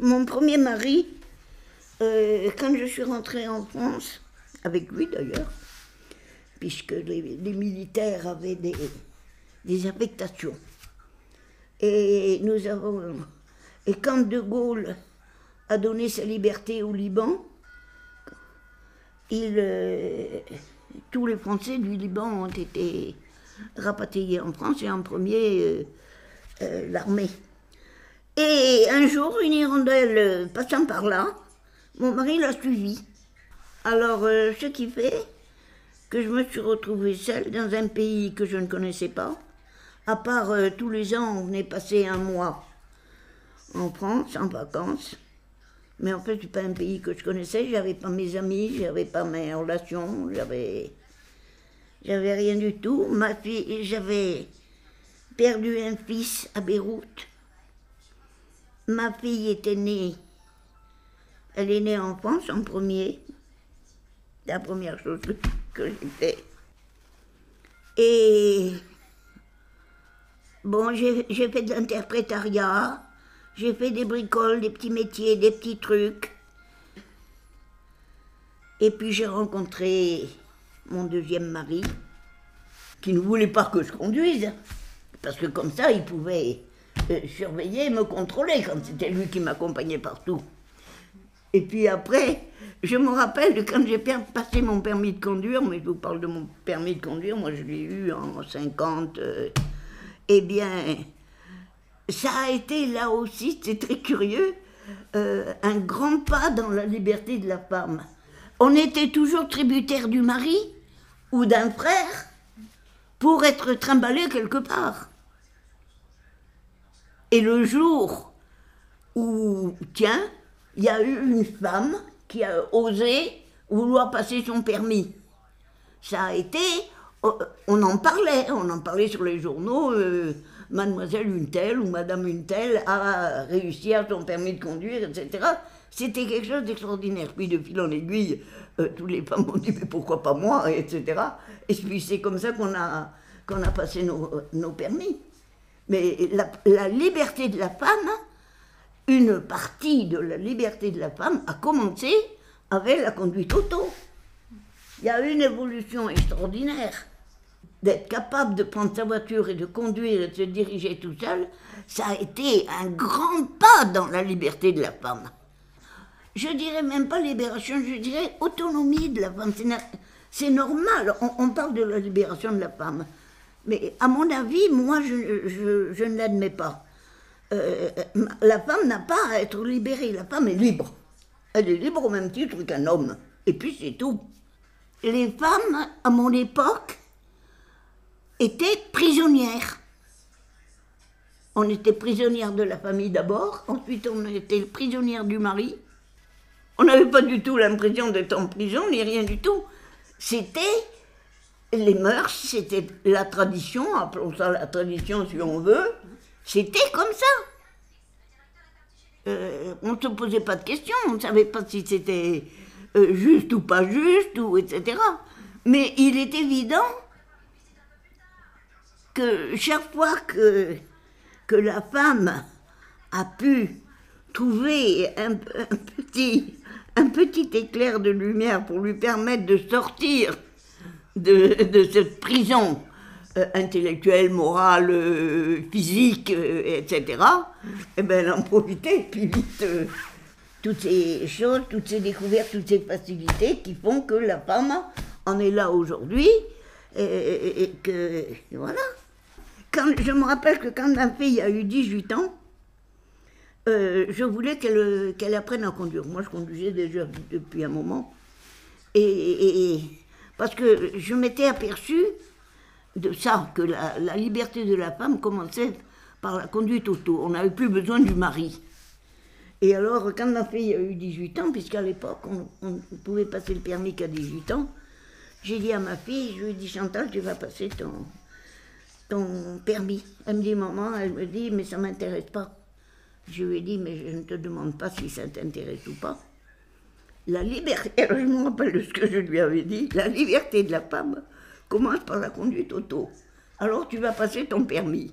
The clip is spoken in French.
Mon premier mari, euh, quand je suis rentrée en France, avec lui d'ailleurs, puisque les, militaires avaient des, affectations. Et nous avons. Et quand De Gaulle a donné sa liberté au Liban, euh, tous les Français du Liban ont été rapatriés en France et en premier euh, l'armée. Et un jour, une hirondelle euh, passant par là, mon mari l'a suivi. Alors, euh, ce qui fait que je me suis retrouvée seule dans un pays que je ne connaissais pas. À part euh, tous les ans, on venait passer un mois en France en vacances. Mais en fait, c'est pas un pays que je connaissais. J'avais pas mes amis, j'avais pas mes relations, j'avais, j'avais rien du tout. Ma fille, j'avais perdu un fils à Beyrouth. Ma fille était née. Elle est née en France en premier. La première chose que, j'ai fait. Et bon, j'ai fait de l'interprétariat. J'ai fait des bricoles, des petits métiers, des petits trucs. Et puis j'ai rencontré mon deuxième mari, qui ne voulait pas que je conduise, parce que comme ça, il pouvait surveiller et me contrôler quand c'était lui qui m'accompagnait partout. Et puis après, je me rappelle quand j'ai passé mon permis de conduire, mais je vous parle de mon permis de conduire, moi je l'ai eu en 50. euh, eh bien, ça a été là aussi, c'est très curieux, euh, un grand pas dans la liberté de la femme. On était toujours tributaire du mari ou d'un frère pour être trimballé quelque part. Et le jour où, tiens, il y a eu une femme qui a osé vouloir passer son permis. Ça a été, on en parlait, on en parlait sur les journaux, euh, mademoiselle une telle ou madame une telle a réussi à son permis de conduire, etc. C'était quelque chose d'extraordinaire. Puis de fil en aiguille, euh, tous les femmes ont dit mais pourquoi pas moi, etc. Et puis c'est comme ça qu'on a, qu'on a passé nos, nos permis. Mais la, liberté de la femme, une partie de la liberté de la femme a commencé avec la conduite auto. Il y a une évolution extraordinaire. D'être capable de prendre sa voiture et de conduire et de se diriger tout seul, ça a été un grand pas dans la liberté de la femme. Je dirais même pas libération, je dirais autonomie de la femme. C'est normal, on parle de la libération de la femme. Mais à mon avis, moi, je, ne l'admets pas. Euh, la femme n'a pas à être libérée, la femme est libre. Elle est libre au même titre qu'un homme. Et puis c'est tout. Les femmes, à mon époque, étaient prisonnières. On était prisonnière de la famille d'abord, ensuite on était prisonnière du mari. On n'avait pas du tout l'impression d'être en prison, ni rien du tout. C'était les mœurs, c'était la tradition, appelons ça la tradition si on veut. C'était comme ça. Euh, on ne se posait pas de questions, on ne savait pas si c'était euh, juste ou pas juste, ou etc. Mais il est évident que chaque fois que, que la femme a pu trouver un, petit, un petit éclair de lumière pour lui permettre de sortir de, cette prison euh, intellectuelle, morale, euh, physique, euh, etc., eh ben, elle en profitait, puis vite, toutes ces choses, toutes ces découvertes, toutes ces facilités qui font que la femme en est là aujourd'hui, et, et- et que, voilà. Quand, je me rappelle que quand ma fille a eu 18 ans, je voulais qu'elle qu'elle apprenne à conduire. Moi, je conduisais déjà depuis un moment. Et, et- et- parce que je m'étais aperçue de ça, que la, liberté de la femme commençait par la conduite auto. On n'avait plus besoin du mari. Et alors, quand ma fille a eu 18 ans, puisqu'à l'époque, on, on pouvait passer le permis qu'à 18 ans, j'ai dit à ma fille, je lui ai dit, Chantal, tu vas passer ton, ton permis. Elle me dit, maman, elle me dit, mais ça ne m'intéresse pas. Je lui ai dit, mais je ne te demande pas si ça t'intéresse ou pas. La liberté, je me rappelle de ce que je lui avais dit, la liberté de la femme commence par la conduite auto. Alors tu vas passer ton permis.